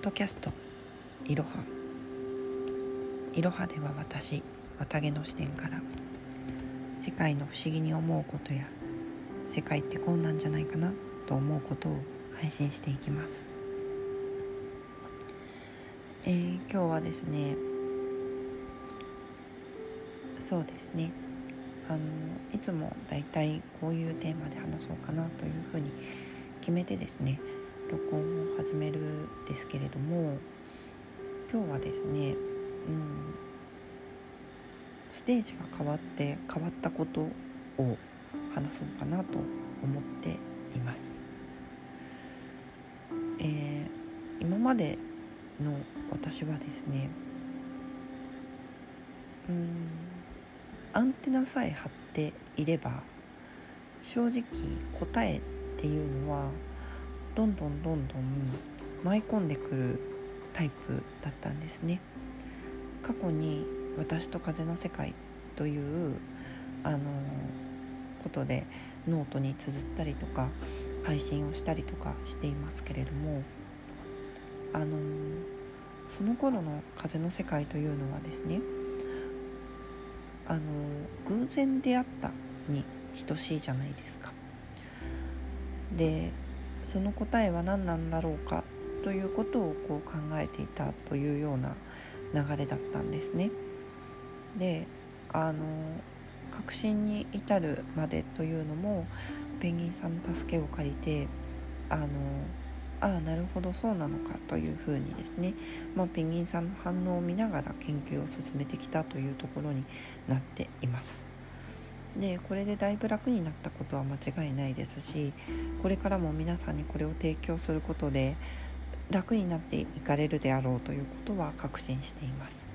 ドキャストいろはいろはでは私綿毛の視点から世界の不思議に思うことや世界ってこうなんじゃないかなと思うことを配信していきます、えー、今日はですねそうですね。あのいつもだいたいこういうテーマで話そうかなというふうに決めてですね録音を始めるですけれども今日はですね、うん、ステージが変わって変わったことを話そうかなと思っています。えー、今までの私はですねうんアンテナさえ張っていれば正直答えっていうのはどんどんどんどん舞い込んでくるタイプだったんですね過去に「私と風の世界」というあのことでノートに綴ったりとか配信をしたりとかしていますけれどもあのその頃の風の世界というのはですねあの偶然出会ったに等しいじゃないですか。でその答えは何なんだろうかということをこう考えていたというような流れだったんですね。であの確信に至るまでというのもペンギンさんの助けを借りてあのああなるほどそうなのかというふうにですね、まあ、ペンギンさんの反応を見ながら研究を進めてきたというところになっています。でこれでだいぶ楽になったことは間違いないですしこれからも皆さんにこれを提供することで楽になっていかれるであろうということは確信しています。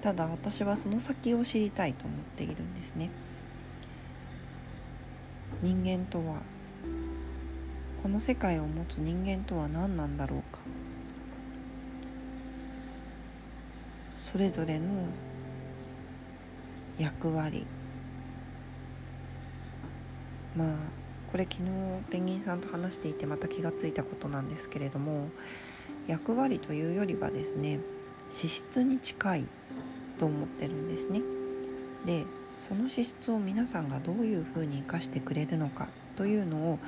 ただ私はその先を知りたいと思っているんですね。人間とはこの世界を持つ人間とは何なんだろうか。それぞれの役割まあこれ昨日ペンギンさんと話していてまた気がついたことなんですけれども役割というよりはですね資質に近いと思ってるんですね。でその資質を皆さんがどういうふうに生かしてくれるのかというのを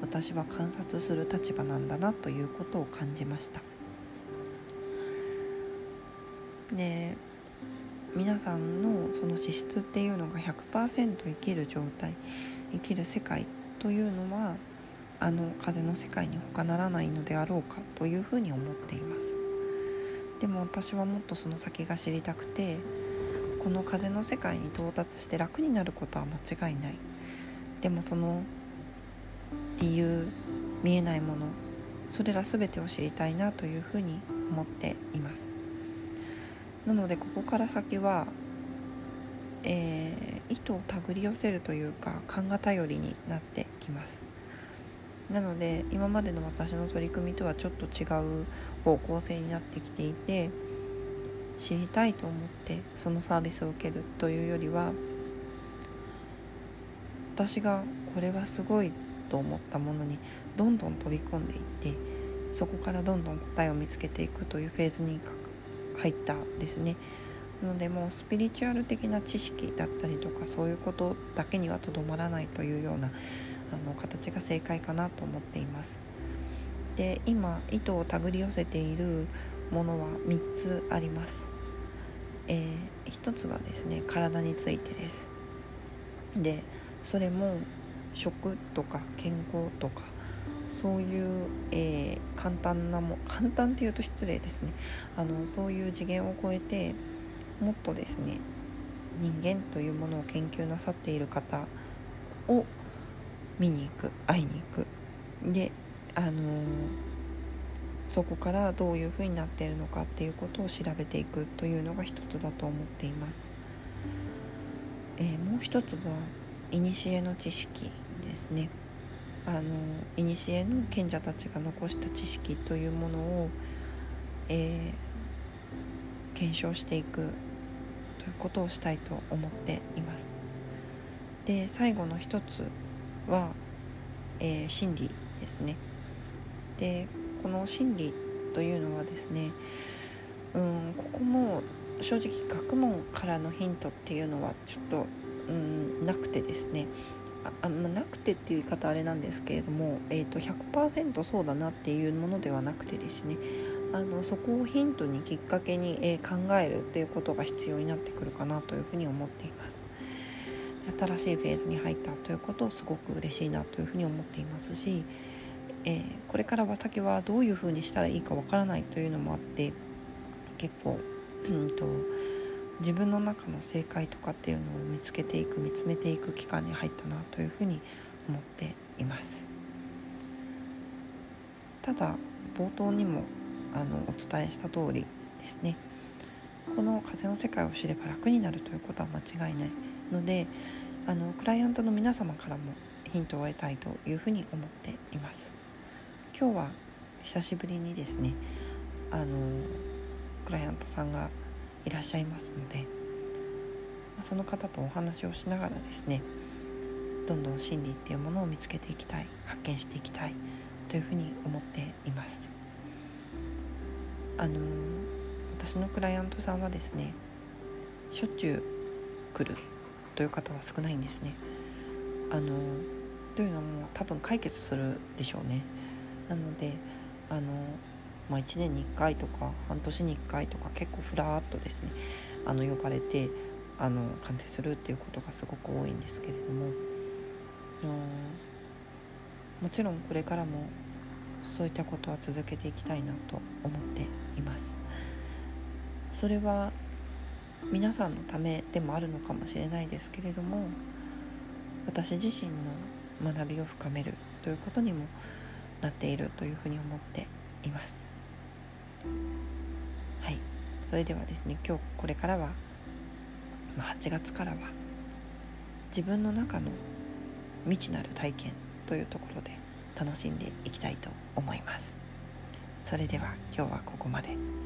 私は観察する立場なんだなということを感じました。で皆さんのその資質っていうのが100%生きる状態生きる世界というのはあの風の世界に他ならないのであろうかというふうに思っています。でも私はもっとその先が知りたくてこの風の世界に到達して楽になることは間違いない。でもその理由見えないものそれら全てを知りたいなというふうに思っています。なのでここから先はえー、意図を手繰り寄せるというか勘が頼りになってきます。なので今までの私の取り組みとはちょっと違う方向性になってきていて知りたいと思ってそのサービスを受けるというよりは私がこれはすごいと思ったものにどんどん飛び込んでいってそこからどんどん答えを見つけていくというフェーズに入ったですね。なのでもうスピリチュアル的な知識だったりとかそういうことだけにはとどまらないというようなあの形が正解かなと思っています。で今意図を手繰り寄せているものは3つあります。えー、1つはですね体についてです。でそれも食とか健康とかそういう、えー、簡単なも簡単っていうと失礼ですねあのそういう次元を超えてもっとですね人間というものを研究なさっている方を見に行く会いに行くであのー、そこからどういうふうになっているのかっていうことを調べていくというのが一つだと思っています。えー、もう一つは古の知識ですね。あの古の賢者たちが残した知識というものを、えー、検証していくということをしたいと思っています。で最後の一つは、えー、心理ですね。でこの心理というのはですねうんここも正直学問からのヒントっていうのはちょっとうんなくてですねああなくてっていう言い方あれなんですけれども、えーと、100%そうだなっていうものではなくてですねあのそこをヒントにきっかけに、えー、考えるっていうことが必要になってくるかなというふうに思っています。新しいフェーズに入ったということをすごく嬉しいなというふうに思っていますし、えー、これからは先はどういうふうにしたらいいかわからないというのもあって結構、うんと自分の中の正解とかっていうのを見つけていく見つめていく期間に入ったなというふうに思っています。ただ冒頭にもあのお伝えした通りですね。この風の世界を知れば楽になるということは間違いないのであのクライアントの皆様からもヒントを得たいというふうに思っています。今日は久しぶりにですねあのクライアントさんがいらっしゃいますのでその方とお話をしながらですねどんどん真理っていうものを見つけていきたい発見していきたいというふうに思っています。あの私のクライアントさんはですねしょっちゅう来るという方は少ないんですね。あのというのも多分解決するでしょうね。なのであのまあ、1年に1回とか半年に1回とか結構ふらっとですねあの呼ばれてあの鑑定するっていうことがすごく多いんですけれども。もちろんこれからもそういったことは続けていきたいなと思っています。それは皆さんのためでもあるのかもしれないですけれども私自身の学びを深めるということにもなっているというふうに思っています。はいそれではですね今日これからは、まあ、8月からは自分の中の未知なる体験というところで楽しんでいきたいと思いますそれでは今日はここまで。